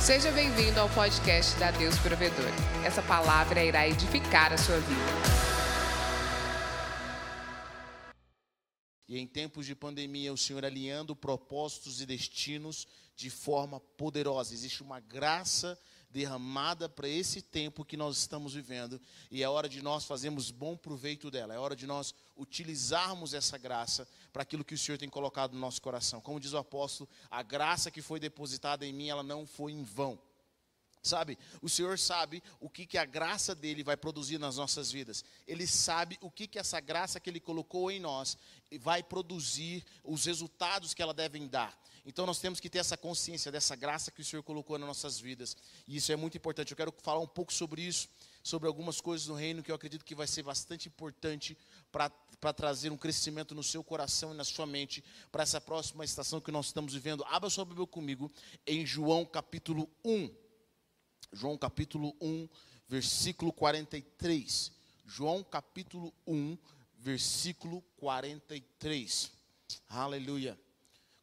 Seja bem-vindo ao podcast da Deus Provedor. Essa palavra irá edificar a sua vida. E em tempos de pandemia, o Senhor alinhando propósitos e destinos de forma poderosa. Existe uma graça derramada para esse tempo que nós estamos vivendo e é hora de nós fazermos bom proveito dela. É hora de nós utilizarmos essa graça para aquilo que o Senhor tem colocado no nosso coração. Como diz o apóstolo, a graça que foi depositada em mim, ela não foi em vão. Sabe, o Senhor sabe o que, que a graça dele vai produzir nas nossas vidas. Ele sabe o que, que essa graça que ele colocou em nós vai produzir, os resultados que ela devem dar. Então nós temos que ter essa consciência dessa graça que o Senhor colocou nas nossas vidas. E isso é muito importante. Eu quero falar um pouco sobre isso, sobre algumas coisas no reino que eu acredito que vai ser bastante importante para trazer um crescimento no seu coração e na sua mente para essa próxima estação que nós estamos vivendo. Abra sua Bíblia comigo em João capítulo 1. João capítulo 1, versículo 43. João capítulo 1, versículo 43. Aleluia.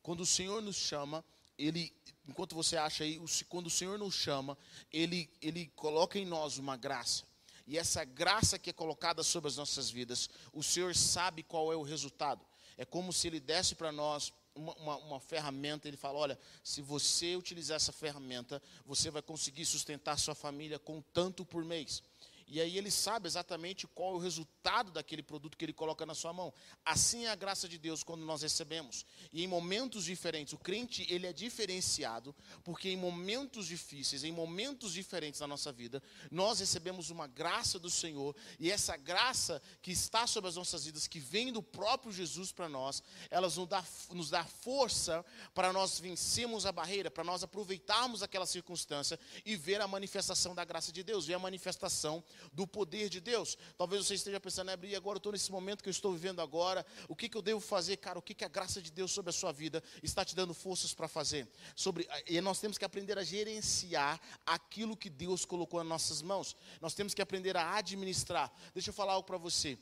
Quando o Senhor nos chama, ele, enquanto você acha aí, quando o Senhor nos chama, ele, ele coloca em nós uma graça. E essa graça que é colocada sobre as nossas vidas, o Senhor sabe qual é o resultado. É como se Ele desse para nós uma, uma, uma, ferramenta, ele fala: olha, se você utilizar essa ferramenta, você vai conseguir sustentar sua família com tanto por mês. E aí ele sabe exatamente qual é o resultado daquele produto que ele coloca na sua mão. Assim é a graça de Deus quando nós recebemos. E em momentos diferentes, o crente ele é diferenciado, porque em momentos difíceis, em momentos diferentes da nossa vida, nós recebemos uma graça do Senhor, e essa graça que está sobre as nossas vidas, que vem do próprio Jesus para nós, elas nos dá, nos dá força para nós vencermos a barreira, para nós aproveitarmos aquela circunstância e ver a manifestação da graça de Deus, ver a manifestação do poder de Deus. Talvez você esteja pensando, né, e agora eu estou nesse momento que eu estou vivendo agora, o que, que eu devo fazer, cara? O que, que a graça de Deus sobre a sua vida está te dando forças para fazer? Sobre, e nós temos que aprender a gerenciar aquilo que Deus colocou nas nossas mãos. Nós temos que aprender a administrar. Deixa eu falar algo para você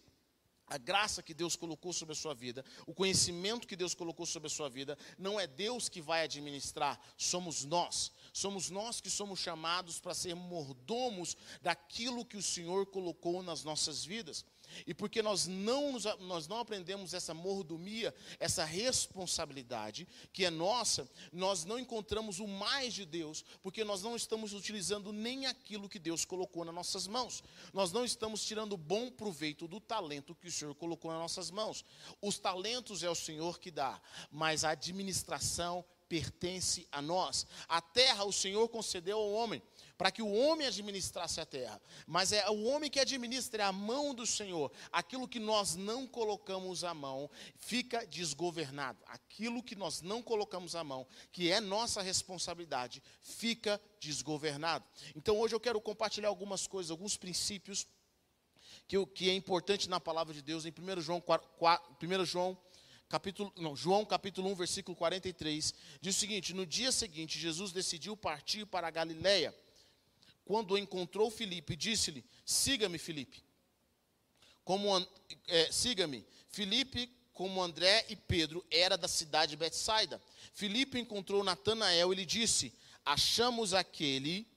a graça que Deus colocou sobre a sua vida, o conhecimento que Deus colocou sobre a sua vida, não é Deus que vai administrar, somos nós. Somos nós que somos chamados para ser mordomos daquilo que o Senhor colocou nas nossas vidas. E porque nós não, nós não aprendemos essa mordomia, essa responsabilidade que é nossa, nós não encontramos o mais de Deus, porque nós não estamos utilizando nem aquilo que Deus colocou nas nossas mãos. Nós não estamos tirando bom proveito do talento que o Senhor colocou nas nossas mãos. Os talentos é o Senhor que dá, mas a administração pertence a nós. A terra o Senhor concedeu ao homem, para que o homem administrasse a terra. Mas é o homem que administra, é a mão do Senhor. Aquilo que nós não colocamos à mão fica desgovernado. Aquilo que nós não colocamos à mão, que é nossa responsabilidade, fica desgovernado. Então hoje eu quero compartilhar algumas coisas, alguns princípios que, que é importante na palavra de Deus em 1 João, 4, 1 João capítulo, não, João capítulo 1, versículo 43, diz o seguinte: No dia seguinte, Jesus decidiu partir para a Galiléia. Quando encontrou Filipe, disse-lhe: Siga-me, Filipe. Como é, siga-me. Filipe, como André e Pedro, era da cidade de Betsaida. Filipe encontrou Natanael e lhe disse: Achamos aquele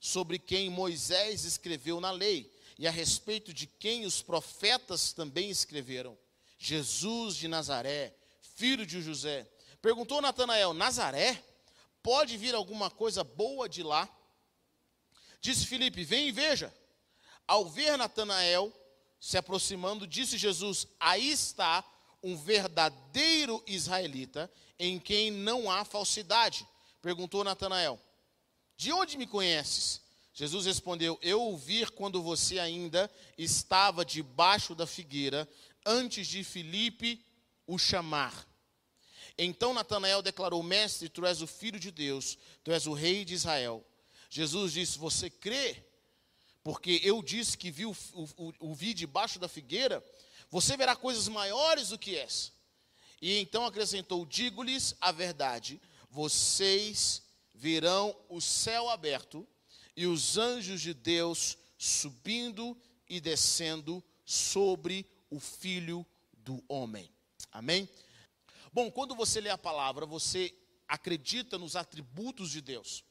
sobre quem Moisés escreveu na lei, e a respeito de quem os profetas também escreveram Jesus de Nazaré, filho de José. Perguntou Natanael: Nazaré? Pode vir alguma coisa boa de lá? Disse Filipe: Vem e veja. Ao ver Natanael se aproximando, disse Jesus: Aí está um verdadeiro israelita em quem não há falsidade. Perguntou Natanael: De onde me conheces? Jesus respondeu: Eu ouvi quando você ainda estava debaixo da figueira antes de Filipe o chamar. Então Natanael declarou: Mestre, tu és o filho de Deus, tu és o rei de Israel. Jesus disse: Você crê? Porque eu disse que vi o, o, o vi debaixo da figueira, você verá coisas maiores do que essa. E então acrescentou: Digo-lhes a verdade, vocês verão o céu aberto e os anjos de Deus subindo e descendo sobre o Filho do Homem. Amém? Bom, quando você lê a palavra, você acredita nos atributos de Deus.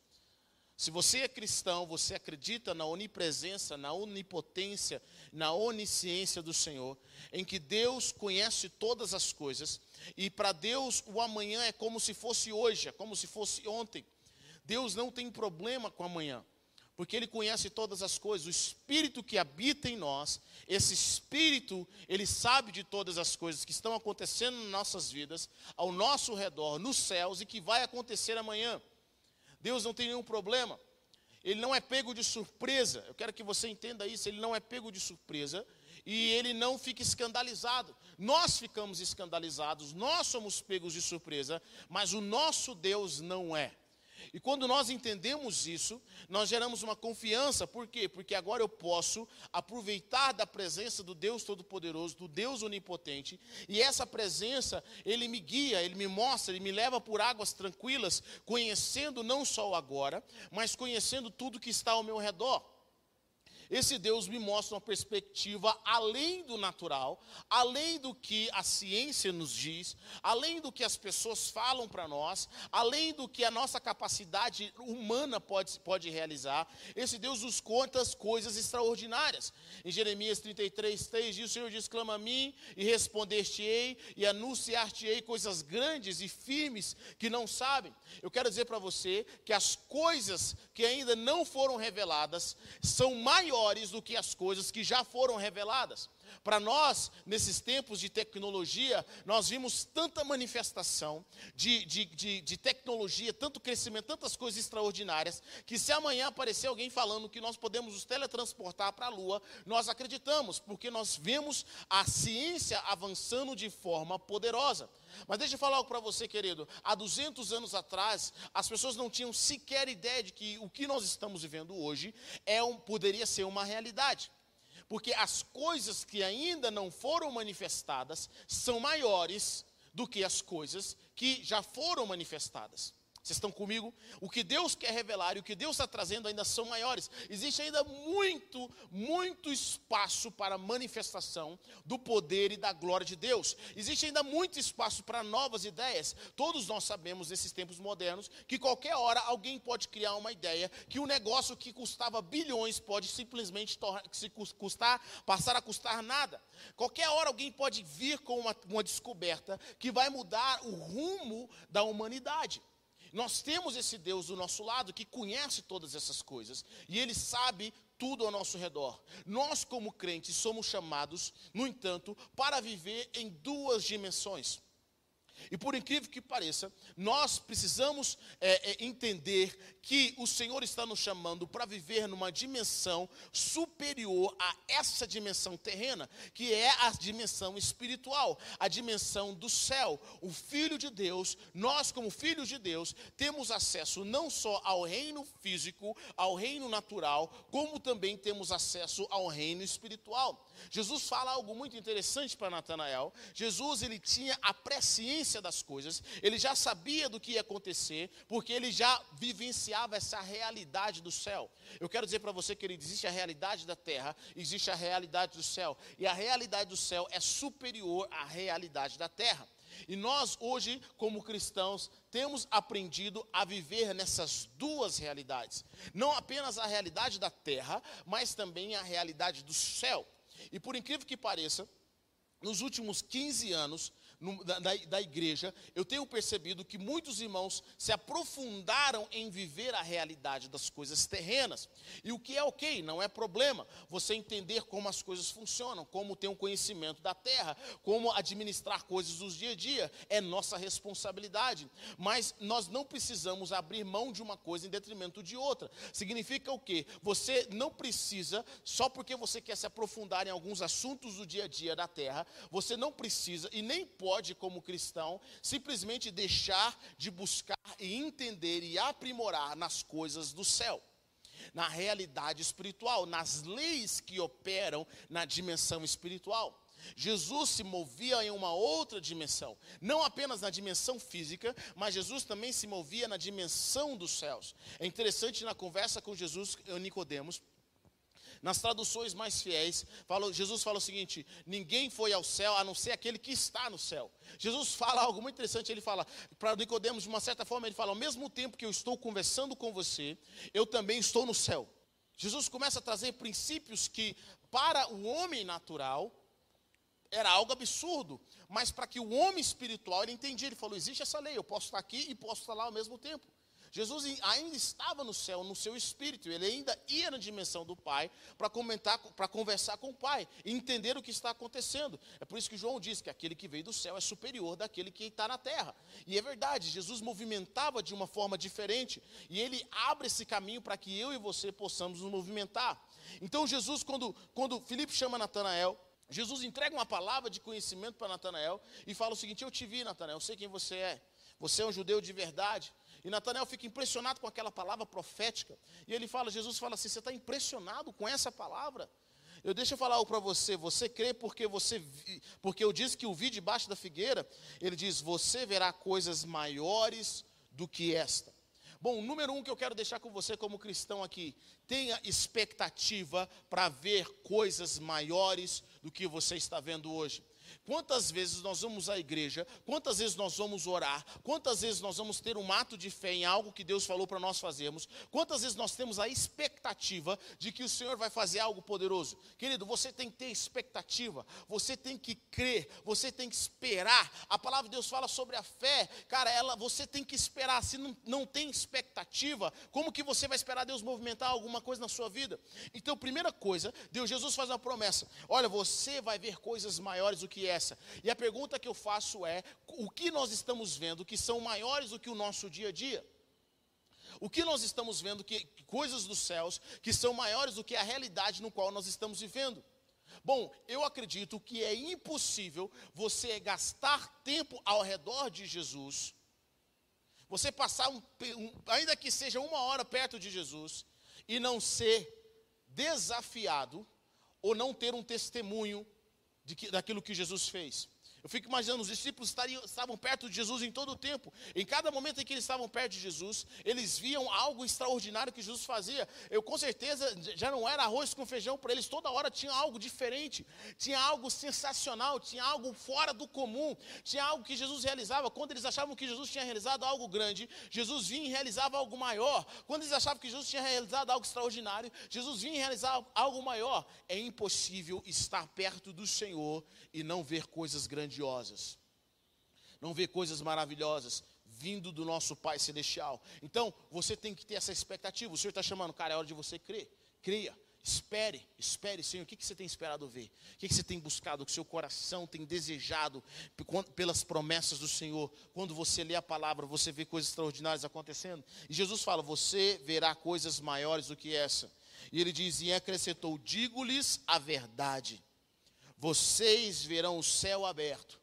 Se você é cristão, você acredita na onipresença, na onipotência, na onisciência do Senhor, em que Deus conhece todas as coisas, e para Deus o amanhã é como se fosse hoje, é como se fosse ontem. Deus não tem problema com amanhã, porque Ele conhece todas as coisas. O Espírito que habita em nós, esse Espírito, Ele sabe de todas as coisas que estão acontecendo nas nossas vidas, ao nosso redor, nos céus e que vai acontecer amanhã. Deus não tem nenhum problema. Ele não é pego de surpresa. Eu quero que você entenda isso. Ele não é pego de surpresa e ele não fica escandalizado. Nós ficamos escandalizados, nós somos pegos de surpresa, mas o nosso Deus não é. E quando nós entendemos isso, nós geramos uma confiança, por quê? Porque agora eu posso aproveitar da presença do Deus Todo-Poderoso, do Deus Onipotente, e essa presença, ele me guia, ele me mostra, ele me leva por águas tranquilas, conhecendo não só o agora, mas conhecendo tudo que está ao meu redor. Esse Deus me mostra uma perspectiva além do natural, além do que a ciência nos diz, além do que as pessoas falam para nós, além do que a nossa capacidade humana pode, pode realizar. Esse Deus nos conta as coisas extraordinárias. Em Jeremias 33, 3 diz: O Senhor diz: clama a mim e responder-te-ei e anunciar-te-ei coisas grandes e firmes que não sabem. Eu quero dizer para você que as coisas que ainda não foram reveladas são maiores maiores do que as coisas que já foram reveladas. Para nós, nesses tempos de tecnologia, nós vimos tanta manifestação de, de, de, de, tecnologia, tanto crescimento, tantas coisas extraordinárias, que se amanhã aparecer alguém falando que nós podemos nos teletransportar para a Lua, nós acreditamos, porque nós vemos a ciência avançando de forma poderosa. Mas deixa eu falar algo para você, querido. Há 200 anos atrás, as pessoas não tinham sequer ideia de que o que nós estamos vivendo hoje é um, poderia ser uma realidade. Porque as coisas que ainda não foram manifestadas são maiores do que as coisas que já foram manifestadas. Vocês estão comigo? O que Deus quer revelar e o que Deus está trazendo ainda são maiores. Existe ainda muito, muito espaço para manifestação do poder e da glória de Deus. Existe ainda muito espaço para novas ideias. Todos nós sabemos, nesses tempos modernos, que qualquer hora alguém pode criar uma ideia que um negócio que custava bilhões pode simplesmente se custar, passar a custar nada. Qualquer hora alguém pode vir com uma, uma descoberta que vai mudar o rumo da humanidade. Nós temos esse Deus do nosso lado que conhece todas essas coisas e ele sabe tudo ao nosso redor. Nós, como crentes, somos chamados, no entanto, para viver em duas dimensões. E por incrível que pareça, nós precisamos é, é, entender que o Senhor está nos chamando para viver numa dimensão superior a essa dimensão terrena, que é a dimensão espiritual, a dimensão do céu. O Filho de Deus, nós, como filhos de Deus, temos acesso não só ao reino físico, ao reino natural, como também temos acesso ao reino espiritual. Jesus fala algo muito interessante para Natanael. Jesus ele tinha a presciência das coisas, ele já sabia do que ia acontecer, porque ele já vivenciava essa realidade do céu. Eu quero dizer para você, querido, existe a realidade da terra, existe a realidade do céu, e a realidade do céu é superior à realidade da terra. E nós hoje, como cristãos, temos aprendido a viver nessas duas realidades. Não apenas a realidade da terra, mas também a realidade do céu. E por incrível que pareça, nos últimos 15 anos, no, da, da, igreja, eu tenho percebido que muitos irmãos se aprofundaram em viver a realidade das coisas terrenas. E o que é ok, não é problema. Você entender como as coisas funcionam, como ter um conhecimento da terra, como administrar coisas dos dia a dia, é nossa responsabilidade. Mas nós não precisamos abrir mão de uma coisa em detrimento de outra. Significa o quê? Você não precisa, só porque você quer se aprofundar em alguns assuntos do dia a dia da terra, você não precisa e nem pode pode, como cristão, simplesmente deixar de buscar e entender e aprimorar nas coisas do céu, na realidade espiritual, nas leis que operam na dimensão espiritual. Jesus se movia em uma outra dimensão, não apenas na dimensão física, mas Jesus também se movia na dimensão dos céus. É interessante na conversa com Jesus, Nicodemos, Nas traduções mais fiéis, Jesus fala o seguinte: ninguém foi ao céu a não ser aquele que está no céu. Jesus fala algo muito interessante, ele fala, para Nicodemos, de uma certa forma, ele fala, ao mesmo tempo que eu estou conversando com você, eu também estou no céu. Jesus começa a trazer princípios que, para o homem natural, era algo absurdo, mas para que o homem espiritual ele entendia, ele falou: existe essa lei, eu posso estar aqui e posso estar lá ao mesmo tempo. Jesus ainda estava no céu, no seu espírito, ele ainda ia na dimensão do Pai para comentar, para conversar com o Pai, entender o que está acontecendo. É por isso que João diz que aquele que veio do céu é superior daquele que está na terra. E é verdade, Jesus movimentava de uma forma diferente, e ele abre esse caminho para que eu e você possamos nos movimentar. Então Jesus, quando, quando Filipe chama Natanael, Jesus entrega uma palavra de conhecimento para Natanael e fala o seguinte: Eu te vi, Natanael, eu sei quem você é. Você é um judeu de verdade. E Natanael fica impressionado com aquela palavra profética. E ele fala, Jesus fala assim: você está impressionado com essa palavra? Eu deixo eu falar algo para você. Você crê porque você porque eu disse que o vi debaixo da figueira. Ele diz: você verá coisas maiores do que esta. Bom, número um que eu quero deixar com você como cristão aqui, tenha expectativa para ver coisas maiores do que você está vendo hoje. Quantas vezes nós vamos à igreja, quantas vezes nós vamos orar, quantas vezes nós vamos ter um ato de fé em algo que Deus falou para nós fazermos, quantas vezes nós temos a expectativa de que o Senhor vai fazer algo poderoso. Querido, você tem que ter expectativa, você tem que crer, você tem que esperar. A palavra de Deus fala sobre a fé, cara, ela, você tem que esperar. Se não, não tem expectativa, como que você vai esperar Deus movimentar alguma coisa na sua vida? Então, primeira coisa, Deus, Jesus faz uma promessa: olha, você vai ver coisas maiores do que é essa. E a pergunta que eu faço é: o que nós estamos vendo que são maiores do que o nosso dia a dia? O que nós estamos vendo que coisas dos céus que são maiores do que a realidade no qual nós estamos vivendo? Bom, eu acredito que é impossível você gastar tempo ao redor de Jesus, você passar, um, um, ainda que seja uma hora perto de Jesus, e não ser desafiado, ou não ter um testemunho que, daquilo que Jesus fez. Eu fico imaginando, os discípulos estariam, estavam perto de Jesus em todo o tempo. Em cada momento em que eles estavam perto de Jesus, eles viam algo extraordinário que Jesus fazia. Eu com certeza já não era arroz com feijão para eles, toda hora tinha algo diferente, tinha algo sensacional, tinha algo fora do comum, tinha algo que Jesus realizava. Quando eles achavam que Jesus tinha realizado algo grande, Jesus vinha e realizava algo maior. Quando eles achavam que Jesus tinha realizado algo extraordinário, Jesus vinha e realizava algo maior. É impossível estar perto do Senhor e não ver coisas grandiosas grandiosas, não ver coisas maravilhosas vindo do nosso Pai Celestial. Então, você tem que ter essa expectativa. O Senhor está chamando, cara, é hora de você crer. Creia, espere, espere, Senhor. O que, que você tem esperado ver? O que, que você tem buscado? O que seu coração tem desejado pelas promessas do Senhor? Quando você lê a palavra, você vê coisas extraordinárias acontecendo. E Jesus fala: Você verá coisas maiores do que essa. E ele diz: E acrescentou: Digo-lhes a verdade vocês verão o céu aberto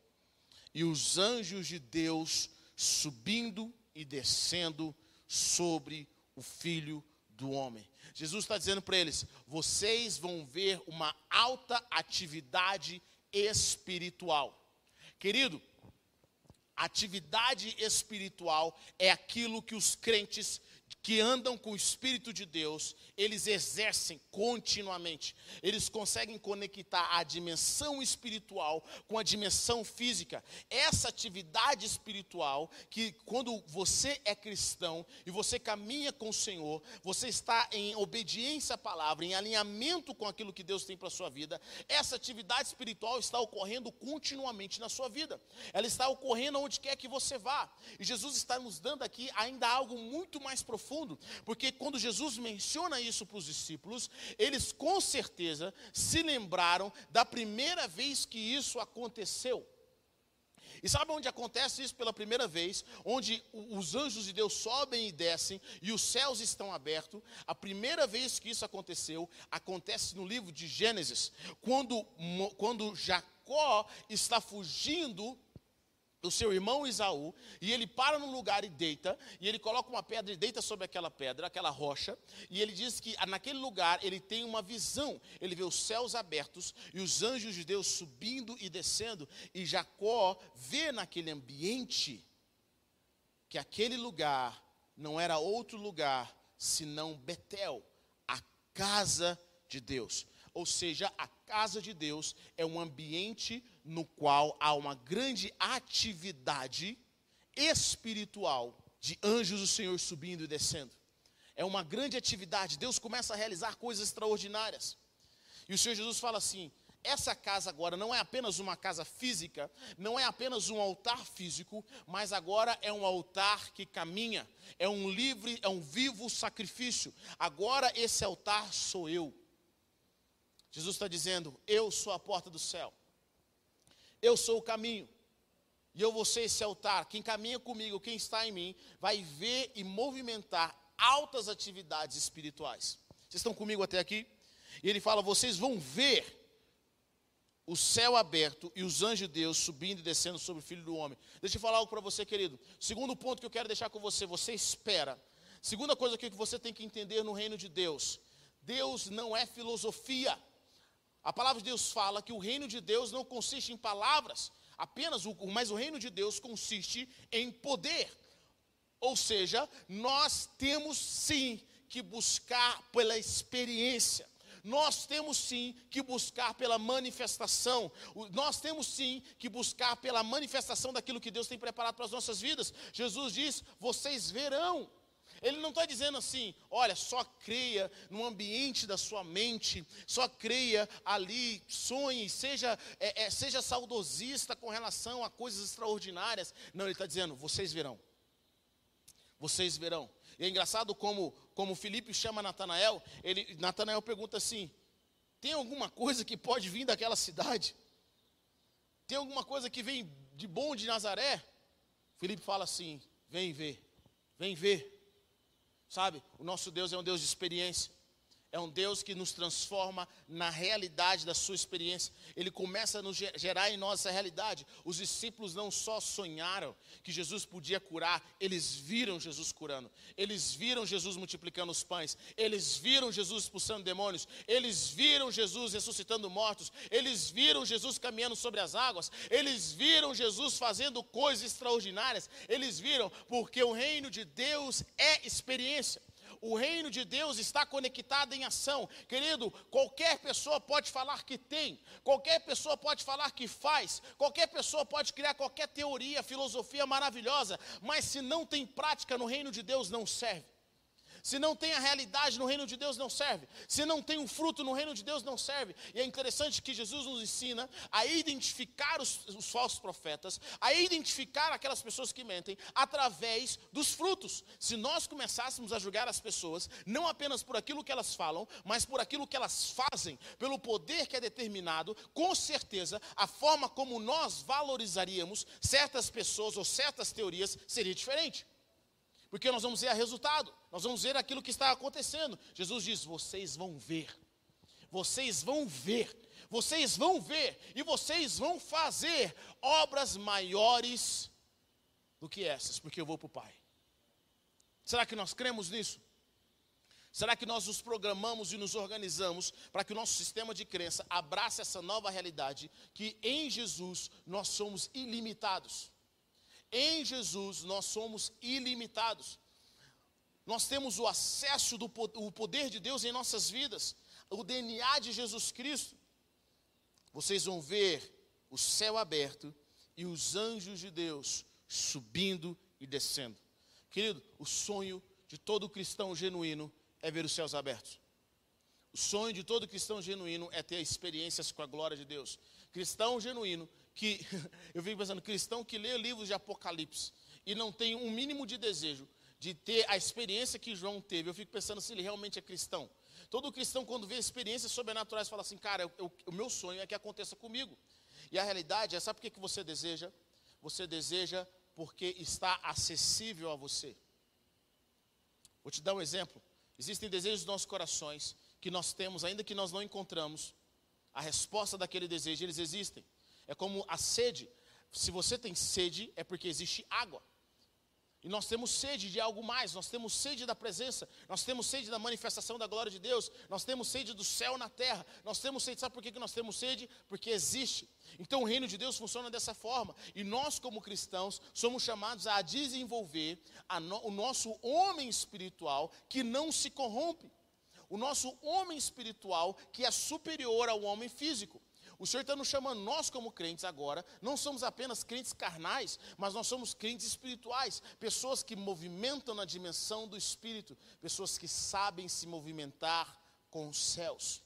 e os anjos de Deus subindo e descendo sobre o filho do homem. Jesus está dizendo para eles: vocês vão ver uma alta atividade espiritual. Querido, atividade espiritual é aquilo que os crentes que andam com o Espírito de Deus, eles exercem continuamente. Eles conseguem conectar a dimensão espiritual com a dimensão física. Essa atividade espiritual, que quando você é cristão e você caminha com o Senhor, você está em obediência à palavra, em alinhamento com aquilo que Deus tem para a sua vida, essa atividade espiritual está ocorrendo continuamente na sua vida. Ela está ocorrendo onde quer que você vá. E Jesus está nos dando aqui ainda algo muito mais profundo profundo, porque quando Jesus menciona isso para os discípulos, eles com certeza se lembraram da primeira vez que isso aconteceu. E sabe onde acontece isso pela primeira vez? Onde os anjos de Deus sobem e descem e os céus estão abertos. A primeira vez que isso aconteceu, acontece no livro de Gênesis, quando, quando Jacó está fugindo o seu irmão Isaú, e ele para num lugar e deita, e ele coloca uma pedra e deita sobre aquela pedra, aquela rocha, e ele diz que naquele lugar ele tem uma visão, ele vê os céus abertos e os anjos de Deus subindo e descendo, e Jacó vê naquele ambiente que aquele lugar não era outro lugar senão Betel, a casa de Deus. Ou seja, a casa de Deus é um ambiente no qual há uma grande atividade espiritual de anjos do Senhor subindo e descendo. É uma grande atividade. Deus começa a realizar coisas extraordinárias. E o Senhor Jesus fala assim: essa casa agora não é apenas uma casa física, não é apenas um altar físico, mas agora é um altar que caminha, é um livre, é um vivo sacrifício. Agora esse altar sou eu. Jesus está dizendo: Eu sou a porta do céu, eu sou o caminho, e eu vou ser esse altar. Quem caminha comigo, quem está em mim, vai ver e movimentar altas atividades espirituais. Vocês estão comigo até aqui? E ele fala: Vocês vão ver o céu aberto e os anjos de Deus subindo e descendo sobre o filho do homem. Deixa eu falar algo para você, querido. Segundo ponto que eu quero deixar com você: você espera. Segunda coisa que você tem que entender no reino de Deus: Deus não é filosofia. A palavra de Deus fala que o reino de Deus não consiste em palavras, apenas o, mas o reino de Deus consiste em poder. Ou seja, nós temos sim que buscar pela experiência. Nós temos sim que buscar pela manifestação. Nós temos sim que buscar pela manifestação daquilo que Deus tem preparado para as nossas vidas. Jesus diz: vocês verão. Ele não está dizendo assim, olha, só creia no ambiente da sua mente, só creia ali, sonhe, seja, é, é, seja saudosista com relação a coisas extraordinárias. Não, ele está dizendo, vocês verão. Vocês verão. E é engraçado como, como Felipe chama Natanael, ele, Natanael pergunta assim: tem alguma coisa que pode vir daquela cidade? Tem alguma coisa que vem de bom de Nazaré? Felipe fala assim: vem ver, vem ver. Sabe, o nosso Deus é um Deus de experiência é um Deus que nos transforma na realidade da sua experiência. Ele começa a nos gerar em nós essa realidade. Os discípulos não só sonharam que Jesus podia curar, eles viram Jesus curando. Eles viram Jesus multiplicando os pães. Eles viram Jesus expulsando demônios. Eles viram Jesus ressuscitando mortos. Eles viram Jesus caminhando sobre as águas. Eles viram Jesus fazendo coisas extraordinárias. Eles viram porque o reino de Deus é experiência. O reino de Deus está conectado em ação. Querido, qualquer pessoa pode falar que tem, qualquer pessoa pode falar que faz, qualquer pessoa pode criar qualquer teoria, filosofia maravilhosa, mas se não tem prática no reino de Deus, não serve. Se não tem a realidade no reino de Deus, não serve. Se não tem o fruto no reino de Deus, não serve. E é interessante que Jesus nos ensina a identificar os, os falsos profetas, a identificar aquelas pessoas que mentem, através dos frutos. Se nós começássemos a julgar as pessoas, não apenas por aquilo que elas falam, mas por aquilo que elas fazem, pelo poder que é determinado, com certeza a forma como nós valorizaríamos certas pessoas ou certas teorias seria diferente. Porque nós vamos ver o resultado, nós vamos ver aquilo que está acontecendo. Jesus diz: vocês vão ver, vocês vão ver, vocês vão ver, e vocês vão fazer obras maiores do que essas, porque eu vou para o Pai. Será que nós cremos nisso? Será que nós nos programamos e nos organizamos para que o nosso sistema de crença abrace essa nova realidade que em Jesus nós somos ilimitados? Em Jesus nós somos ilimitados. Nós temos o acesso do o poder de Deus em nossas vidas, o DNA de Jesus Cristo. Vocês vão ver o céu aberto e os anjos de Deus subindo e descendo. Querido, o sonho de todo cristão genuíno é ver os céus abertos. O sonho de todo cristão genuíno é ter experiências com a glória de Deus. Cristão genuíno que eu fico pensando, cristão que lê livros de Apocalipse e não tem um mínimo de desejo de ter a experiência que João teve, eu fico pensando se ele realmente é cristão. Todo cristão, quando vê experiências sobrenaturais, fala assim, cara, eu, eu, o meu sonho é que aconteça comigo. E a realidade é, sabe por que, que você deseja? Você deseja porque está acessível a você. Vou te dar um exemplo. Existem desejos dos nossos corações que nós temos, ainda que nós não encontramos a resposta daquele desejo, eles existem. É como a sede. Se você tem sede, é porque existe água. E nós temos sede de algo mais, nós temos sede da presença, nós temos sede da manifestação da glória de Deus, nós temos sede do céu na terra, nós temos sede, sabe por que nós temos sede? Porque existe. Então o reino de Deus funciona dessa forma, e nós, como cristãos, somos chamados a desenvolver a no, o nosso homem espiritual que não se corrompe. o nosso homem espiritual que é superior ao homem físico. O Senhor está nos chamando, nós como crentes agora, não somos apenas crentes carnais, mas nós somos crentes espirituais, pessoas que movimentam na dimensão do Espírito, pessoas que sabem se movimentar com os céus.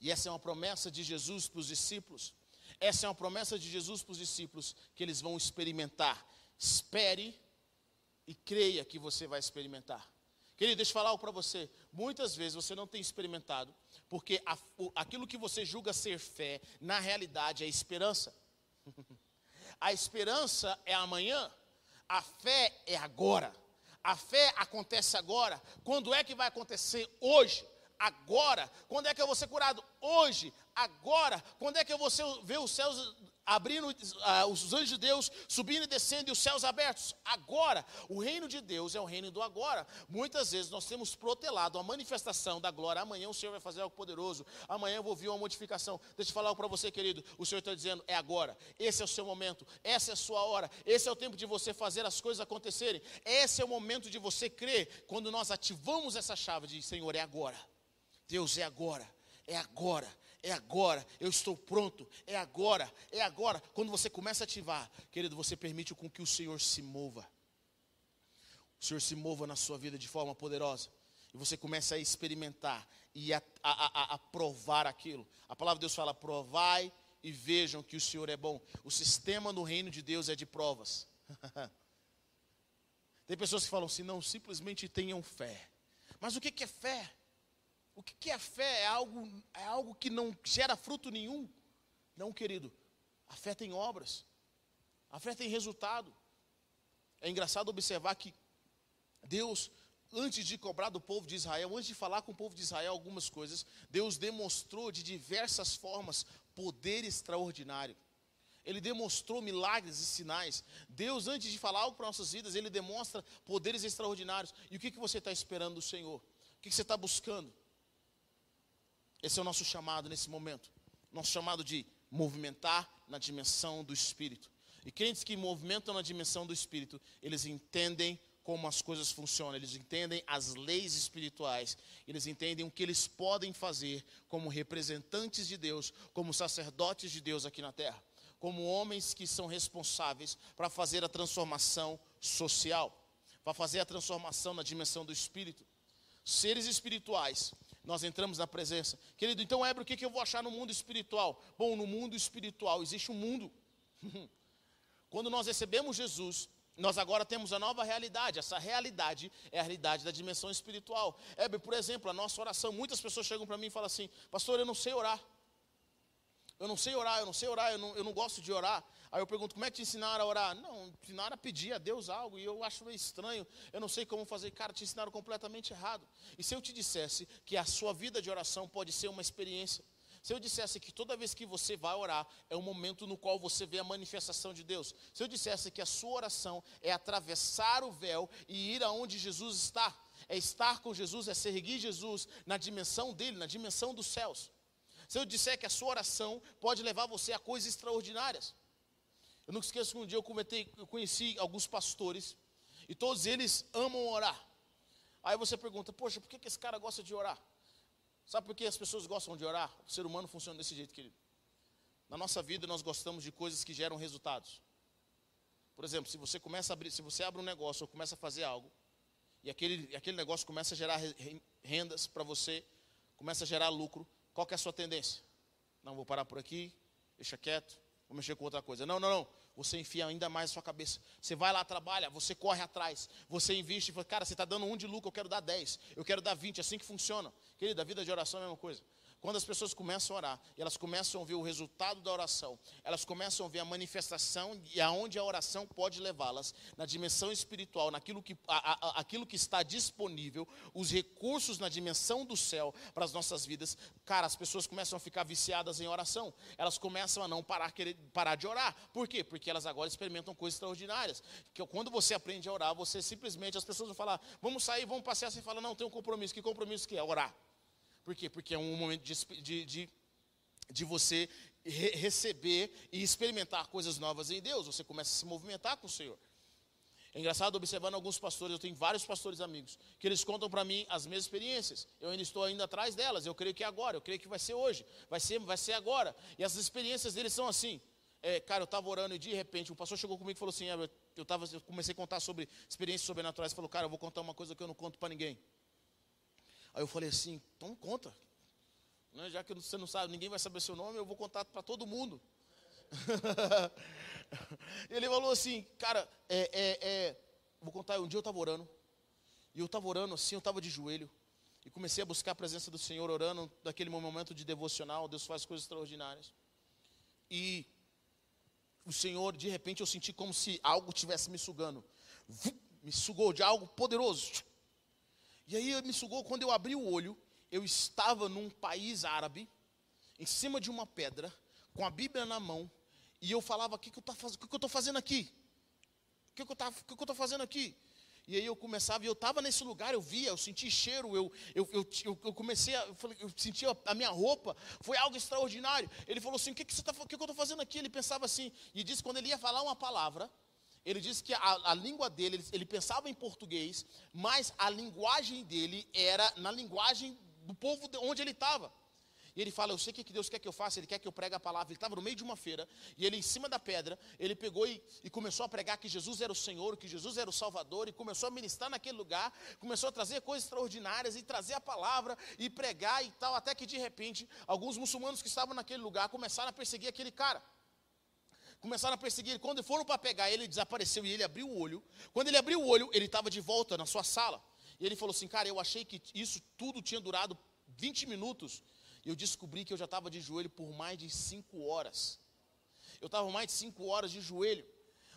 E essa é uma promessa de Jesus para os discípulos. Essa é uma promessa de Jesus para os discípulos que eles vão experimentar. Espere e creia que você vai experimentar. Querido, deixa eu falar algo para você. Muitas vezes você não tem experimentado, porque a, o, aquilo que você julga ser fé, na realidade é esperança. a esperança é amanhã, a fé é agora. A fé acontece agora. Quando é que vai acontecer? Hoje. Agora. Quando é que eu vou ser curado? Hoje. Agora. Quando é que eu vou ver os céus abrindo uh, os anjos de Deus, subindo e descendo e os céus abertos. Agora, o reino de Deus é o reino do agora. Muitas vezes nós temos protelado a manifestação da glória. Amanhã o Senhor vai fazer algo poderoso. Amanhã eu vou ver uma modificação. Deixa eu falar algo para você, querido. O Senhor está dizendo: é agora. Esse é o seu momento. Essa é a sua hora. Esse é o tempo de você fazer as coisas acontecerem. Esse é o momento de você crer. Quando nós ativamos essa chave de Senhor, é agora. Deus, é agora. É agora é agora, eu estou pronto, é agora, é agora. Quando você começa a ativar, querido, você permite com que o Senhor se mova. O Senhor se mova na sua vida de forma poderosa. E você começa a experimentar e a, a, a, a provar aquilo. A palavra de Deus fala: provai e vejam que o Senhor é bom. O sistema no reino de Deus é de provas. Tem pessoas que falam assim: não, simplesmente tenham fé. Mas o que é fé? O que é fé? É algo, é algo que não gera fruto nenhum? Não, querido. A fé tem obras. A fé tem resultado. É engraçado observar que Deus, antes de cobrar do povo de Israel, antes de falar com o povo de Israel algumas coisas, Deus demonstrou de diversas formas poder extraordinário. Ele demonstrou milagres e sinais. Deus, antes de falar algo para nossas vidas, Ele demonstra poderes extraordinários. E o que, que você está esperando do Senhor? O que, que você está buscando? Esse é o nosso chamado nesse momento. Nosso chamado de movimentar na dimensão do Espírito. E crentes que movimentam na dimensão do Espírito, eles entendem como as coisas funcionam, eles entendem as leis espirituais, eles entendem o que eles podem fazer como representantes de Deus, como sacerdotes de Deus aqui na terra, como homens que são responsáveis para fazer a transformação social, para fazer a transformação na dimensão do espírito. Seres espirituais nós entramos na presença. Querido, então, Heber, o que, eu vou achar no mundo espiritual? Bom, no mundo espiritual existe um mundo. Quando nós recebemos Jesus, nós agora temos a nova realidade. Essa realidade é a realidade da dimensão espiritual. Heber, por exemplo, a nossa oração. Muitas pessoas chegam para mim e falam assim: Pastor, eu não sei orar. Eu não sei orar, eu não sei orar, eu não, eu não gosto de orar. Aí eu pergunto, como é que te ensinaram a orar? Não, ensinaram a pedir a Deus algo, e eu acho meio estranho, eu não sei como fazer. Cara, te ensinaram completamente errado. E se eu te dissesse que a sua vida de oração pode ser uma experiência? Se eu dissesse que toda vez que você vai orar é um momento no qual você vê a manifestação de Deus. Se eu dissesse que a sua oração é atravessar o véu e ir aonde Jesus está, é estar com Jesus, é seguir Jesus na dimensão dele, na dimensão dos céus. Se eu disser que a sua oração pode levar você a coisas extraordinárias. Eu nunca esqueço que um dia eu, eu conheci alguns pastores e todos eles amam orar. Aí você pergunta, poxa, por que, que esse cara gosta de orar? Sabe por que as pessoas gostam de orar? O ser humano funciona desse jeito, querido. Na nossa vida nós gostamos de coisas que geram resultados. Por exemplo, se você começa a abrir, se você abre um negócio ou começa a fazer algo, e aquele, aquele negócio começa a gerar rendas para você, começa a gerar lucro, qual que é a sua tendência? Não, vou parar por aqui, deixa quieto, vou mexer com outra coisa. Não, não, não. Você enfia ainda mais a sua cabeça. Você vai lá, trabalha, você corre atrás, você investe e fala, cara, você está dando um de lucro, eu quero dar 10, eu quero dar 20, é assim que funciona. Querida, a vida de oração é a mesma coisa. Quando as pessoas começam a orar, e elas começam a ver o resultado da oração, elas começam a ver a manifestação e aonde a oração pode levá-las, na dimensão espiritual, naquilo que, a, a, aquilo que está disponível, os recursos na dimensão do céu para as nossas vidas, cara, as pessoas começam a ficar viciadas em oração, elas começam a não parar, querer, parar de orar. Por quê? Porque elas agora experimentam coisas extraordinárias. Que quando você aprende a orar, você simplesmente, as pessoas vão falar, vamos sair, vamos passear, você fala, não, tem um compromisso. Que compromisso que é? Orar. Por quê? Porque é um momento de, de, de, de você re receber e experimentar coisas novas em Deus. Você começa a se movimentar com o Senhor. É engraçado observando alguns pastores, eu tenho vários pastores amigos, que eles contam para mim as mesmas experiências. Eu ainda estou ainda atrás delas, eu creio que é agora, eu creio que vai ser hoje, vai ser, vai ser agora. E essas experiências deles são assim. É, cara, eu estava orando e de repente o pastor chegou comigo e falou assim: eu, eu, tava, eu comecei a contar sobre experiências sobrenaturais. Falou, cara, eu vou contar uma coisa que eu não conto para ninguém. Aí eu falei assim: então conta. Né, já que você não sabe, ninguém vai saber seu nome, eu vou contar para todo mundo. ele falou assim, cara, é, é, é, vou contar, um dia eu estava orando, e eu estava orando assim, eu estava de joelho, e comecei a buscar a presença do Senhor, orando, naquele momento de devocional, Deus faz coisas extraordinárias. E o Senhor, de repente, eu senti como se algo tivesse me sugando, me sugou de algo poderoso. E aí me sugou, quando eu abri o olho, eu estava num país árabe, em cima de uma pedra, com a Bíblia na mão, e eu falava: O que, que eu estou fazendo aqui? O que, que eu estou fazendo aqui? E aí eu começava, e eu estava nesse lugar, eu via, eu senti cheiro, eu, eu, eu, eu comecei a, eu, eu sentia a minha roupa, foi algo extraordinário. Ele falou assim: o que, que, você tá, que, que eu estou fazendo aqui? Ele pensava assim, e disse quando ele ia falar uma palavra, ele disse que a, a língua dele, ele, ele, pensava em português, mas a linguagem dele era na linguagem do povo onde ele estava. E ele fala: Eu sei o que Deus quer que eu faça, Ele quer que eu pregue a palavra. Ele estava no meio de uma feira, e ele, em cima da pedra, ele pegou e, e, começou a pregar que Jesus era o Senhor, que Jesus era o Salvador, e começou a ministrar naquele lugar, começou a trazer coisas extraordinárias, e trazer a palavra, e pregar e tal, até que de repente, alguns muçulmanos que estavam naquele lugar começaram a perseguir aquele cara começaram a perseguir. Quando foram para pegar ele, desapareceu e ele abriu o olho. Quando ele abriu o olho, ele estava de volta na sua sala. E ele falou assim: Cara, eu achei que isso tudo tinha durado 20 minutos eu descobri que eu já estava de joelho por mais de cinco horas. Eu estava mais de cinco horas de joelho.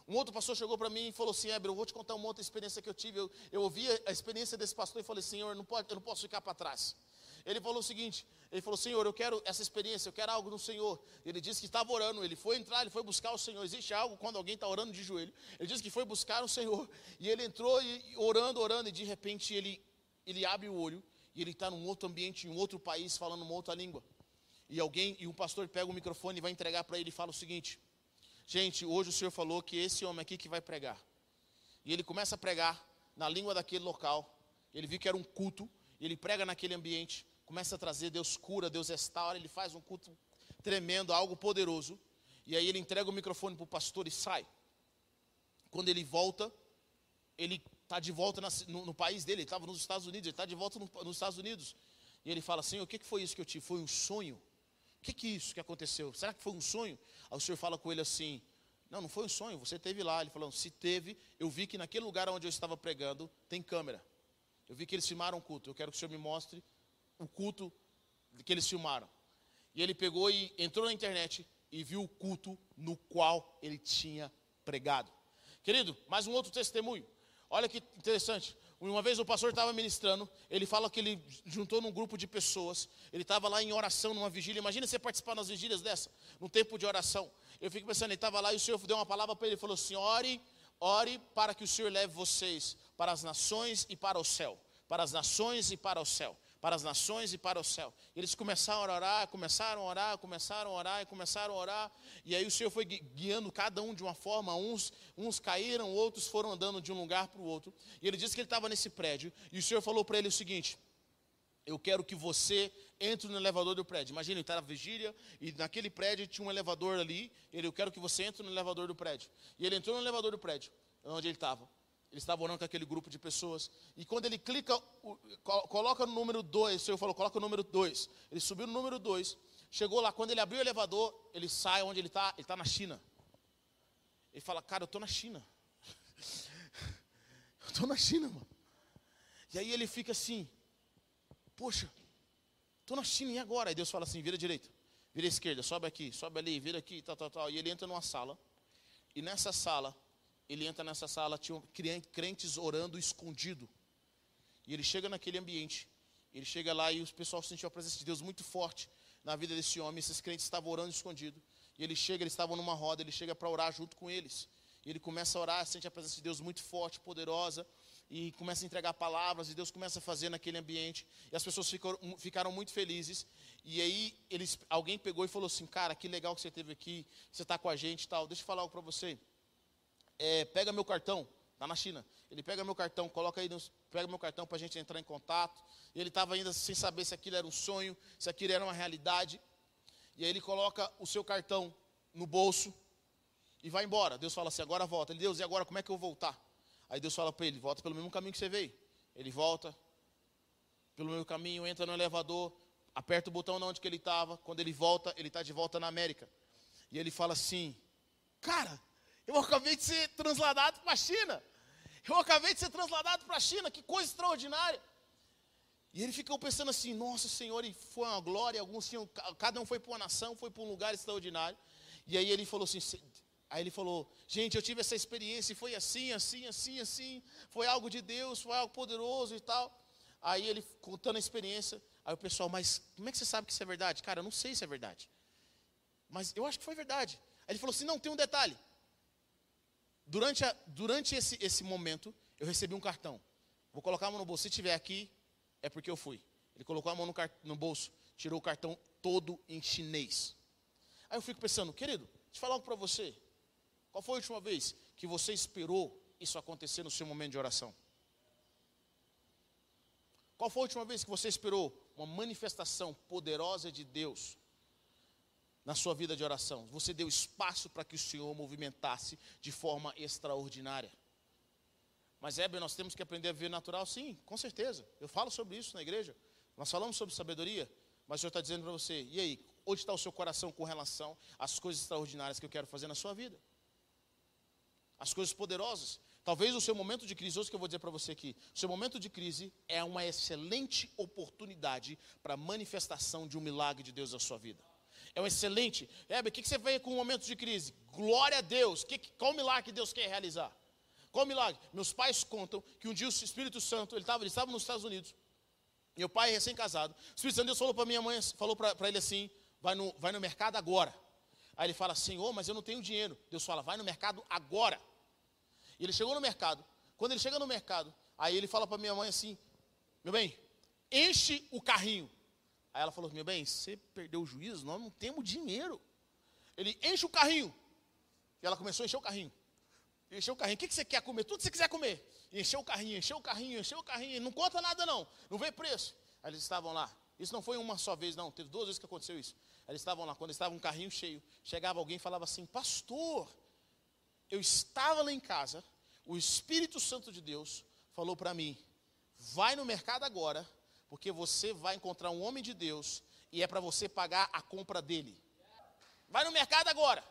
Um outro pastor chegou para mim e falou assim: Heber, eu vou te contar uma outra experiência que eu tive. Eu, eu ouvi a experiência desse pastor e falei: Senhor, não pode, eu não posso ficar para trás. Ele falou o seguinte: Ele falou, Senhor, eu quero essa experiência, eu quero algo no Senhor. Ele disse que estava orando, ele foi entrar, ele foi buscar o Senhor. Existe algo quando alguém está orando de joelho. Ele disse que foi buscar o Senhor. E ele entrou e, orando, orando, e de repente ele, ele abre o olho e ele está num outro ambiente, em um outro país, falando uma outra língua. E alguém, e um pastor pega o microfone e vai entregar para ele e fala o seguinte: Gente, hoje o Senhor falou que esse homem aqui que vai pregar. E ele começa a pregar na língua daquele local. Ele viu que era um culto, ele prega naquele ambiente, começa a trazer, Deus cura, Deus restaura, ele faz um culto tremendo, algo poderoso. E aí ele entrega o microfone para o pastor e sai. Quando ele volta, ele está de volta no, no, país dele, ele estava nos Estados Unidos, ele está de volta no, nos Estados Unidos. E ele fala assim: o que, que foi isso que eu tive? Foi um sonho? O que, que é isso que aconteceu? Será que foi um sonho? Aí o senhor fala com ele assim: Não, não foi um sonho, você teve lá. Ele falou: Se teve, eu vi que naquele lugar onde eu estava pregando tem câmera. Eu vi que eles filmaram o culto. Eu quero que o senhor me mostre o culto que eles filmaram. E ele pegou e entrou na internet e viu o culto no qual ele tinha pregado. Querido, mais um outro testemunho. Olha que interessante. Uma vez o pastor estava ministrando, ele fala que ele juntou num grupo de pessoas, ele estava lá em oração, numa vigília. Imagina você participar nas vigílias dessa, num tempo de oração. Eu fico pensando, ele estava lá e o Senhor deu uma palavra para ele, ele falou assim: ore, ore para que o Senhor leve vocês para as nações e para o céu. Para as nações e para o céu para as nações e para o céu. Eles começaram a orar, começaram a orar, começaram a orar e começaram a orar. E aí o Senhor foi guiando cada um de uma forma. Uns, uns caíram, outros foram andando de um lugar para o outro. E ele disse que ele estava nesse prédio. E o Senhor falou para ele o seguinte: Eu quero que você entre no elevador do prédio. Imagina, ele estava na vigília e naquele prédio tinha um elevador ali. Ele, eu quero que você entre no elevador do prédio. E ele entrou no elevador do prédio, onde ele estava. Ele estava orando com aquele grupo de pessoas. E quando ele clica, coloca no número 2, o Senhor falou, coloca o número 2. Ele subiu no número 2. Chegou lá, quando ele abriu o elevador, ele sai onde ele está, ele está na China. Ele fala, cara, eu estou na China. eu estou na China, mano. E aí ele fica assim, poxa, estou na China, e agora? Aí Deus fala assim, vira direita, vira esquerda, sobe aqui, sobe ali, vira aqui, tal, tal, tal. E ele entra numa sala. E nessa sala ele entra nessa sala, tinha crentes orando escondido. E ele chega naquele ambiente, ele chega lá e o pessoal sentiu a presença de Deus muito forte na vida desse homem. Esses crentes estavam orando escondido. E ele chega, eles estavam numa roda, ele chega para orar junto com eles. E ele começa a orar, sente a presença de Deus muito forte, poderosa, e começa a entregar palavras, e Deus começa a fazer naquele ambiente. E as pessoas ficaram, muito felizes. E aí eles, alguém pegou e falou assim: Cara, que legal que você esteve aqui, você está com a gente e tal. Deixa eu falar algo para você é, pega meu cartão, Tá na China. Ele pega meu cartão, coloca aí, nos, pega meu cartão para a gente entrar em contato. E ele estava ainda sem saber se aquilo era um sonho, se aquilo era uma realidade. E aí ele coloca o seu cartão no bolso e vai embora. Deus fala assim: agora volta. Ele, Deus, e agora como é que eu vou voltar? Aí Deus fala para ele: volta pelo mesmo caminho que você veio. Ele volta pelo mesmo caminho, entra no elevador, aperta o botão onde que ele estava. Quando ele volta, ele está de volta na América. E ele fala assim: Cara, eu acabei de ser transladado para a China. Eu acabei de ser transladado para a China, que coisa extraordinária. E ele ficou pensando assim: Nossa Senhor, e foi uma glória. Alguns tinham, cada um foi para uma nação, foi para um lugar extraordinário. E aí ele falou assim: Aí ele falou: Gente, eu tive essa experiência e foi assim, assim, assim, assim. Foi algo de Deus, foi algo poderoso e tal. Aí ele contando a experiência. Aí o pessoal, mas como é que você sabe que isso é verdade? Cara, eu não sei se é verdade. Mas eu acho que foi verdade. Aí ele falou assim: Não, tem um detalhe. Durante, a, durante esse, esse momento, eu recebi um cartão. Vou colocar a mão no bolso. Se tiver aqui, é porque eu fui. Ele colocou a mão no, no bolso, tirou o cartão todo em chinês. Aí eu fico pensando, querido, deixa eu falar algo para você. Qual foi a última vez que você esperou isso acontecer no seu momento de oração? Qual foi a última vez que você esperou uma manifestação poderosa de Deus na sua vida de oração. Você deu espaço para que o Senhor movimentasse de forma extraordinária. Mas, Heber, nós temos que aprender a viver natural? Sim, com certeza. Eu falo sobre isso na igreja. Nós falamos sobre sabedoria. Mas o Senhor está dizendo para você: e aí, onde está o seu coração com relação às coisas extraordinárias que eu quero fazer na sua vida? As coisas poderosas. Talvez o seu momento de crise, hoje que eu vou dizer para você aqui, o seu momento de crise é uma excelente oportunidade para a manifestação de um milagre de Deus na sua vida é um excelente. Heber, o que, você vê com um momento de crise? Glória a Deus. Que, qual milagre que Deus quer realizar? Qual milagre? Meus pais contam que um dia o Espírito Santo, ele estava ele estava nos Estados Unidos, meu pai recém-casado. O Espírito Santo Deus falou para minha mãe, falou para ele assim: vai no, vai no mercado agora. Aí ele fala, Senhor, mas eu não tenho dinheiro. Deus fala, vai no mercado agora. E ele chegou no mercado. Quando ele chega no mercado, aí ele fala para minha mãe assim: Meu bem, enche o carrinho. Aí ela falou: Meu bem, você perdeu o juízo? Nós não temos dinheiro. Ele enche o carrinho. E ela começou a encher o carrinho. Encheu o carrinho. O que você quer comer? Tudo que você quiser comer. encheu o carrinho, encheu o carrinho, encheu o carrinho. Não conta nada, não. Não vê preço. Aí eles estavam lá. Isso não foi uma só vez, não. Teve duas vezes que aconteceu isso. Eles estavam lá. Quando estava um carrinho cheio, chegava alguém e falava assim: Pastor, eu estava lá em casa. O Espírito Santo de Deus falou para mim: Vai no mercado agora porque você vai encontrar um homem de Deus e é para você pagar a compra dele. Vai no mercado agora.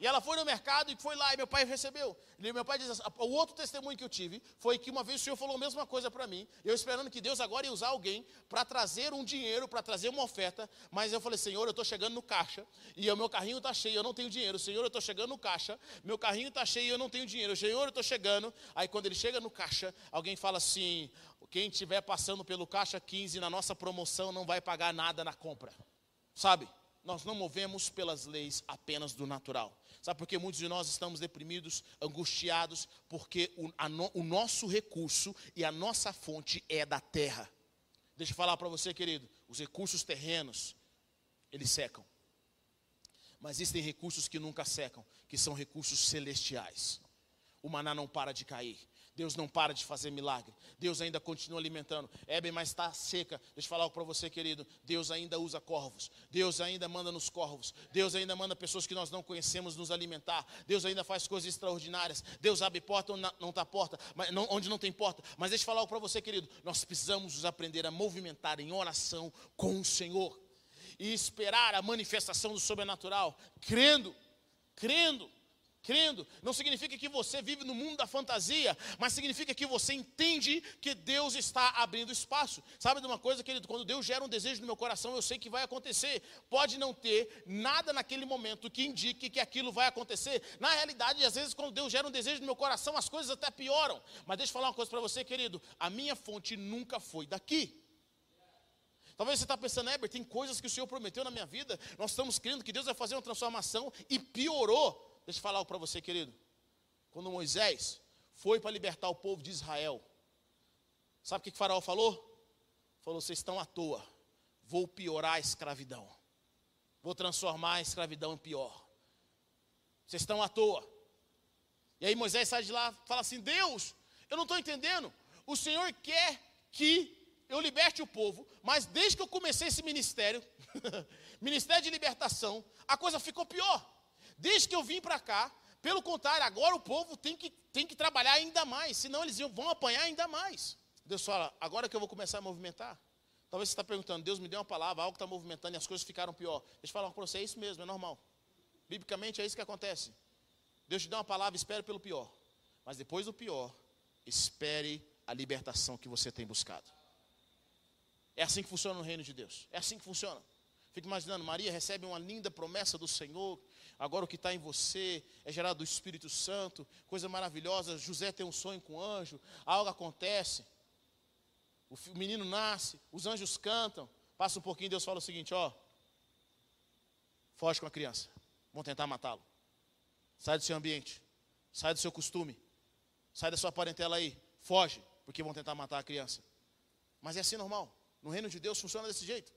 E ela foi no mercado e foi lá, e meu pai recebeu. E meu pai diz assim, o outro testemunho que eu tive foi que uma vez o Senhor falou a mesma coisa para mim, eu esperando que Deus agora ia usar alguém para trazer um dinheiro, para trazer uma oferta, mas eu falei, Senhor, eu estou chegando no caixa, e o meu carrinho está cheio, eu não tenho dinheiro. Senhor, eu estou chegando no caixa, meu carrinho está cheio, eu não tenho dinheiro. Senhor, eu estou chegando. Aí quando ele chega no caixa, alguém fala assim, quem estiver passando pelo caixa 15 na nossa promoção não vai pagar nada na compra. Sabe? Nós não movemos pelas leis apenas do natural. Sabe por que muitos de nós estamos deprimidos, angustiados? Porque o, no, o nosso recurso e a nossa fonte é da terra. Deixa eu falar para você, querido: os recursos terrenos, eles secam. Mas existem recursos que nunca secam, que são recursos celestiais. O maná não para de cair, Deus não para de fazer milagre. Deus ainda continua alimentando. Bem, mas está seca. Deixa eu falar algo para você, querido. Deus ainda usa corvos. Deus ainda manda nos corvos. Deus ainda manda pessoas que nós não conhecemos nos alimentar. Deus ainda faz coisas extraordinárias. Deus abre porta onde não está porta, mas não, onde não tem porta. Mas deixa eu falar algo para você, querido. Nós precisamos nos aprender a movimentar em oração com o Senhor e esperar a manifestação do sobrenatural, crendo, crendo crendo, não significa que você vive no mundo da fantasia, mas significa que você entende que Deus está abrindo espaço. Sabe de uma coisa, querido? Quando Deus gera um desejo no meu coração, eu sei que vai acontecer. Pode não ter nada naquele momento que indique que aquilo vai acontecer. Na realidade, às vezes, quando Deus gera um desejo no meu coração, as coisas até pioram. Mas deixa eu falar uma coisa para você, querido: a minha fonte nunca foi daqui. Talvez você está pensando, Heber, tem coisas que o Senhor prometeu na minha vida, nós estamos crendo que Deus vai fazer uma transformação e piorou. Deixa eu falar para você, querido. Quando Moisés foi para libertar o povo de Israel, sabe o que, que Faraó falou? Falou: vocês estão à toa, vou piorar a escravidão, vou transformar a escravidão em pior. Vocês estão à toa. E aí Moisés sai de lá fala assim: Deus, eu não estou entendendo. O Senhor quer que eu liberte o povo, mas desde que eu comecei esse ministério, ministério de libertação, a coisa ficou pior. Desde que eu vim para cá, pelo contrário, agora o povo tem que, tem que trabalhar ainda mais, senão eles vão apanhar ainda mais. Deus fala, agora que eu vou começar a movimentar. Talvez você está perguntando, Deus me deu uma palavra, algo está movimentando e as coisas ficaram pior. Deixa eu falar para você, é isso mesmo, é normal. Biblicamente é isso que acontece. Deus te dá uma palavra, espere pelo pior. Mas depois do pior, espere a libertação que você tem buscado. É assim que funciona no reino de Deus. É assim que funciona. Fico imaginando, Maria recebe uma linda promessa do Senhor. Agora o que está em você é gerado do Espírito Santo, coisa maravilhosa. José tem um sonho com o anjo, algo acontece. O menino nasce, os anjos cantam. Passa um pouquinho, Deus fala o seguinte: ó, foge com a criança, vão tentar matá-lo. Sai do seu ambiente, sai do seu costume, sai da sua parentela aí, foge, porque vão tentar matar a criança. Mas é assim normal. No reino de Deus funciona desse jeito.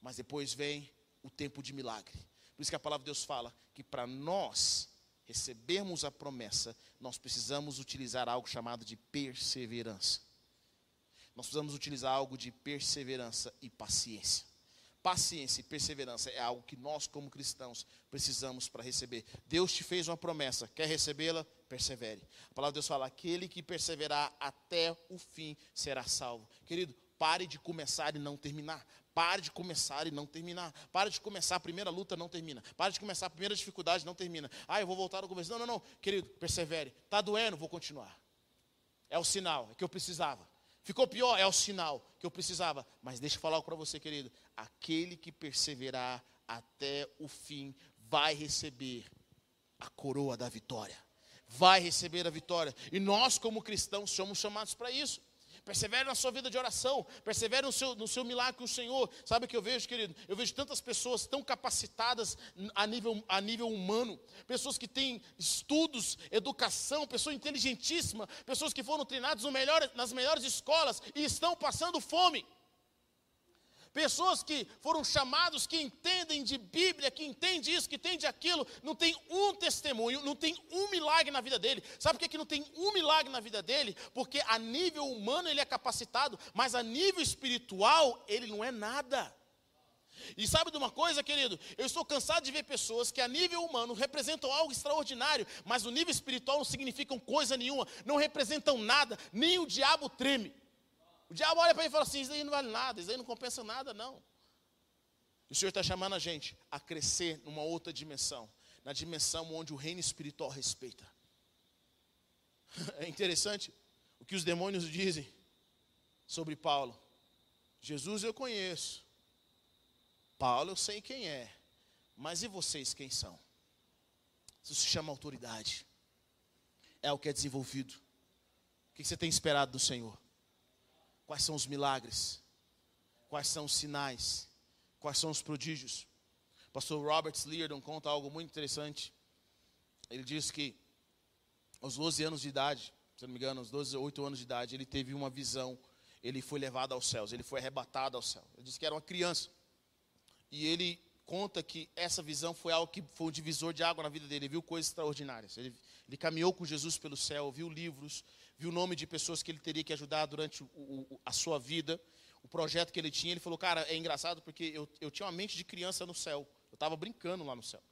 Mas depois vem o tempo de milagre. Por isso que a palavra de Deus fala que para nós recebermos a promessa, nós precisamos utilizar algo chamado de perseverança. Nós precisamos utilizar algo de perseverança e paciência. Paciência e perseverança é algo que nós, como cristãos, precisamos para receber. Deus te fez uma promessa, quer recebê-la? Persevere. A palavra de Deus fala: aquele que perseverar até o fim será salvo. Querido, pare de começar e não terminar. Pare de começar e não terminar. Pare de começar a primeira luta, não termina. Pare de começar a primeira dificuldade, não termina. Ah, eu vou voltar ao começo. Não, não, não. Querido, persevere. Está doendo, vou continuar. É o sinal, é que eu precisava. Ficou pior, é o sinal que eu precisava. Mas deixa eu falar para você, querido. Aquele que perseverar até o fim vai receber a coroa da vitória. Vai receber a vitória. E nós, como cristãos, somos chamados para isso. Persevere na sua vida de oração, persevere no seu, no seu milagre com o Senhor. Sabe o que eu vejo, querido? Eu vejo tantas pessoas tão capacitadas a nível, a nível humano, pessoas que têm estudos, educação, pessoas inteligentíssimas, pessoas que foram treinadas melhor, nas melhores escolas e estão passando fome. Pessoas que foram chamados, que entendem de Bíblia, que entendem isso, que entendem aquilo, não tem um testemunho, não tem um milagre na vida dele. Sabe por que, que não tem um milagre na vida dele? Porque a nível humano ele é capacitado, mas a nível espiritual ele não é nada. E sabe de uma coisa, querido? Eu estou cansado de ver pessoas que a nível humano representam algo extraordinário, mas no nível espiritual não significam coisa nenhuma, não representam nada, nem o diabo treme. O diabo olha para ele e fala assim: Isso aí não vale nada, isso aí não compensa nada, não. E o Senhor está chamando a gente a crescer numa outra dimensão, na dimensão onde o reino espiritual respeita. É interessante o que os demônios dizem sobre Paulo. Jesus eu conheço, Paulo eu sei quem é, mas e vocês quem são? Isso se chama autoridade, é o que é desenvolvido. O que você tem esperado do Senhor? Quais são os milagres? Quais são os sinais? Quais são os prodígios? pastor Robert Leardon conta algo muito interessante. Ele diz que aos 12 anos de idade, se não me engano, aos 12, 8 anos de idade, ele teve uma visão. Ele foi levado aos céus, ele foi arrebatado ao céu. Ele disse que era uma criança. E ele conta que essa visão foi algo que foi um divisor de água na vida dele. Ele viu coisas extraordinárias. Ele, ele caminhou com Jesus pelo céu, viu livros, viu o nome de pessoas que ele teria que ajudar durante o, o, a sua vida, o projeto que ele tinha. Ele falou, cara, é engraçado porque eu, eu tinha uma mente de criança no céu. Eu estava brincando lá no céu.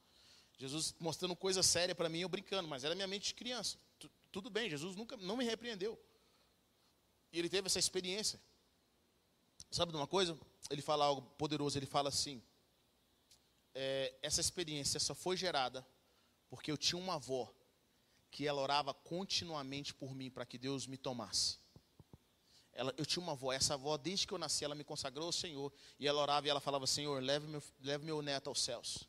Jesus mostrando coisa séria para mim, eu brincando, mas era minha mente de criança. T tudo bem, Jesus nunca não me repreendeu. E ele teve essa experiência. Sabe de uma coisa? Ele fala algo poderoso, ele fala assim: é, essa experiência só foi gerada porque eu tinha uma avó que ela orava continuamente por mim para que Deus me tomasse. Ela, eu tinha uma avó, essa avó, desde que eu nasci, ela me consagrou ao Senhor. E ela orava e ela falava: Senhor, leve meu, leve meu neto aos céus.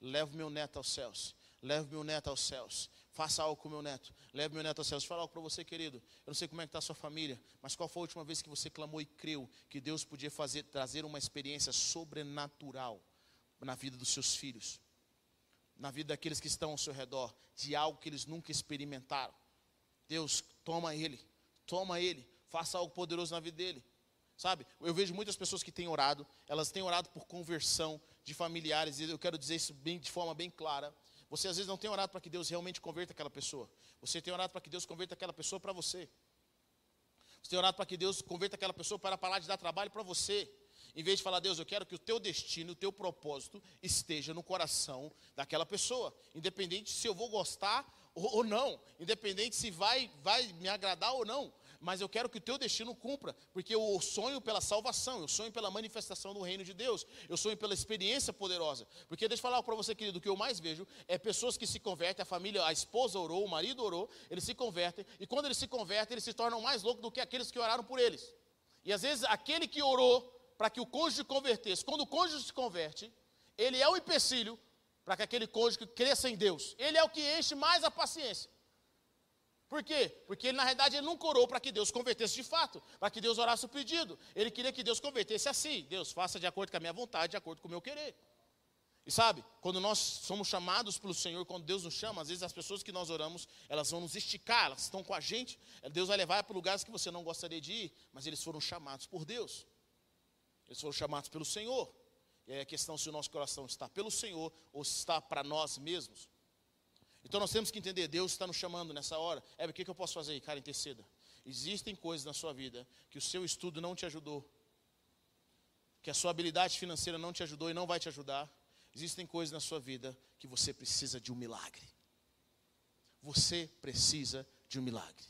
Leve meu neto aos céus. Leve meu neto aos céus. Faça algo com meu neto. Leve meu neto aos céus. Fala algo para você, querido. Eu não sei como é que está a sua família, mas qual foi a última vez que você clamou e creu que Deus podia fazer, trazer uma experiência sobrenatural na vida dos seus filhos? na vida daqueles que estão ao seu redor, de algo que eles nunca experimentaram. Deus, toma ele, toma ele, faça algo poderoso na vida dele. Sabe, eu vejo muitas pessoas que têm orado, elas têm orado por conversão de familiares, e eu quero dizer isso bem, de forma bem clara. Você às vezes não tem orado para que Deus realmente converta aquela pessoa. Você tem orado para que Deus converta aquela pessoa para você. Você tem orado para que Deus converta aquela pessoa para parar de dar trabalho para você. Em vez de falar, Deus, eu quero que o teu destino, o teu propósito esteja no coração daquela pessoa. Independente se eu vou gostar ou, não. Independente se vai, vai me agradar ou não mas eu quero que o teu destino cumpra, porque eu sonho pela salvação, eu sonho pela manifestação do reino de Deus, eu sonho pela experiência poderosa. Porque deixa eu falar para você, querido, o que eu mais vejo é pessoas que se convertem, a família, a esposa orou, o marido orou, eles se convertem, e quando eles se convertem, eles se tornam mais loucos do que aqueles que oraram por eles. E às vezes aquele que orou para que o cônjuge convertesse, quando o cônjuge se converte, ele é o empecilho para que aquele cônjuge cresça em Deus. Ele é o que enche mais a paciência. Por quê? Porque ele, na realidade, ele nunca orou para que Deus convertesse de fato, para que Deus orasse o pedido. Ele queria que Deus convertesse assim. Deus, faça de acordo com a minha vontade, de acordo com o meu querer. E sabe, quando nós somos chamados pelo Senhor, quando Deus nos chama, às vezes as pessoas que nós oramos, elas vão nos esticar, elas estão com a gente. Deus vai levar para lugares que você não gostaria de ir, mas eles foram chamados por Deus. Eles foram chamados pelo Senhor. E aí a questão se o nosso coração está pelo Senhor ou se está para nós mesmos. Então nós temos que entender, Deus está nos chamando nessa hora. É, o que, que eu posso fazer? Cara, interceda. Existem coisas na sua vida que o seu estudo não te ajudou, que a sua habilidade financeira não te ajudou e não vai te ajudar. Existem coisas na sua vida que você precisa de um milagre. Você precisa de um milagre.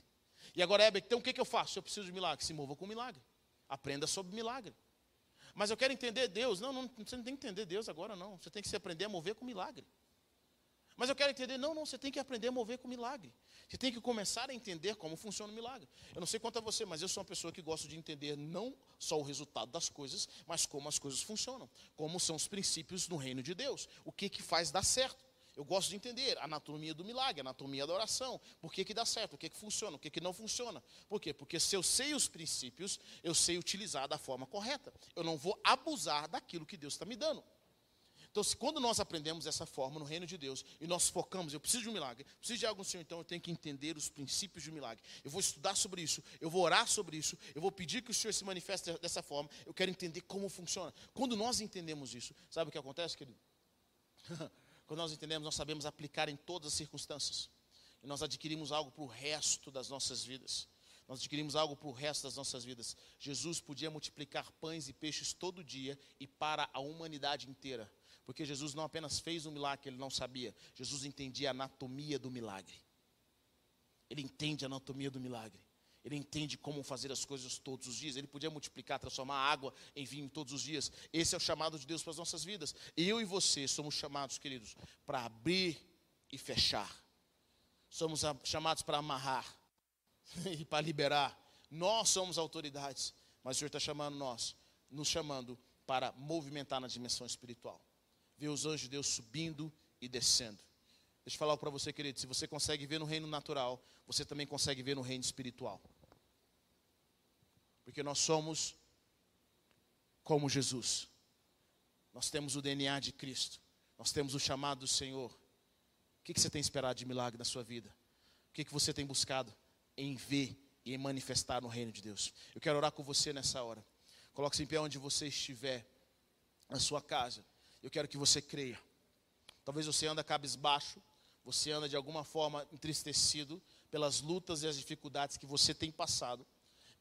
E agora, Heber, então o que, que eu faço? Eu preciso de um milagre. Se mova com um milagre. Aprenda sobre milagre. Mas eu quero entender Deus. Não, não, você não tem que entender Deus agora, não. Você tem que se aprender a mover com milagre. Mas eu quero entender, não, não, você tem que aprender a mover com milagre. Você tem que começar a entender como funciona o milagre. Eu não sei quanto a você, mas eu sou uma pessoa que gosta de entender não só o resultado das coisas, mas como as coisas funcionam. Como são os princípios no reino de Deus. O que que faz dar certo. Eu gosto de entender a anatomia do milagre, a anatomia da oração. Por que, que dá certo, o que, que funciona, o que, que não funciona. Por quê? Porque se eu sei os princípios, eu sei utilizar da forma correta. Eu não vou abusar daquilo que Deus está me dando. Então, se, quando nós aprendemos essa forma no reino de Deus e nós focamos, eu preciso de um milagre, preciso de algo, Senhor, então eu tenho que entender os princípios de um milagre. Eu vou estudar sobre isso, eu vou orar sobre isso, eu vou pedir que o Senhor se manifeste dessa forma. Eu quero entender como funciona. Quando nós entendemos isso, sabe o que acontece, querido? quando nós entendemos, nós sabemos aplicar em todas as circunstâncias. E nós adquirimos algo para o resto das nossas vidas. Nós adquirimos algo para o resto das nossas vidas. Jesus podia multiplicar pães e peixes todo dia e para a humanidade inteira. Porque Jesus não apenas fez um milagre que ele não sabia, Jesus entendia a anatomia do milagre. Ele entende a anatomia do milagre. Ele entende como fazer as coisas todos os dias. Ele podia multiplicar, transformar água em vinho todos os dias. Esse é o chamado de Deus para as nossas vidas. Eu e você somos chamados, queridos, para abrir e fechar. Somos chamados para amarrar e para liberar. Nós somos autoridades, mas o Senhor está chamando nós, nos chamando para movimentar na dimensão espiritual ver os anjos de Deus subindo e descendo. Deixa eu falar para você, querido, se você consegue ver no reino natural, você também consegue ver no reino espiritual. Porque nós somos como Jesus. Nós temos o DNA de Cristo. Nós temos o chamado do Senhor. O que, você tem esperado de milagre na sua vida? O que, que você tem buscado em ver e em manifestar no reino de Deus? Eu quero orar com você nessa hora. Coloque-se em pé onde você estiver, na sua casa. Eu quero que você creia. Talvez você anda cabisbaixo, você anda de alguma forma entristecido pelas lutas e as dificuldades que você tem passado,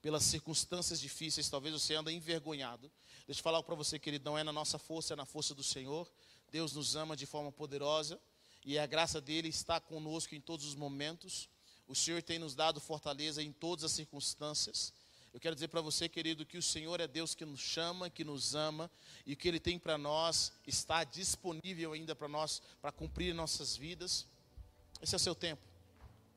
pelas circunstâncias difíceis, talvez você anda envergonhado. Deixa eu falar para você, querido, não é na nossa força, é na força do Senhor. Deus nos ama de forma poderosa e a graça dele está conosco em todos os momentos. O Senhor tem nos dado fortaleza em todas as circunstâncias. Eu quero dizer para você, querido, que o Senhor é Deus que nos chama, que nos ama e que Ele tem para nós está disponível ainda para nós, para cumprir nossas vidas. Esse é o seu tempo.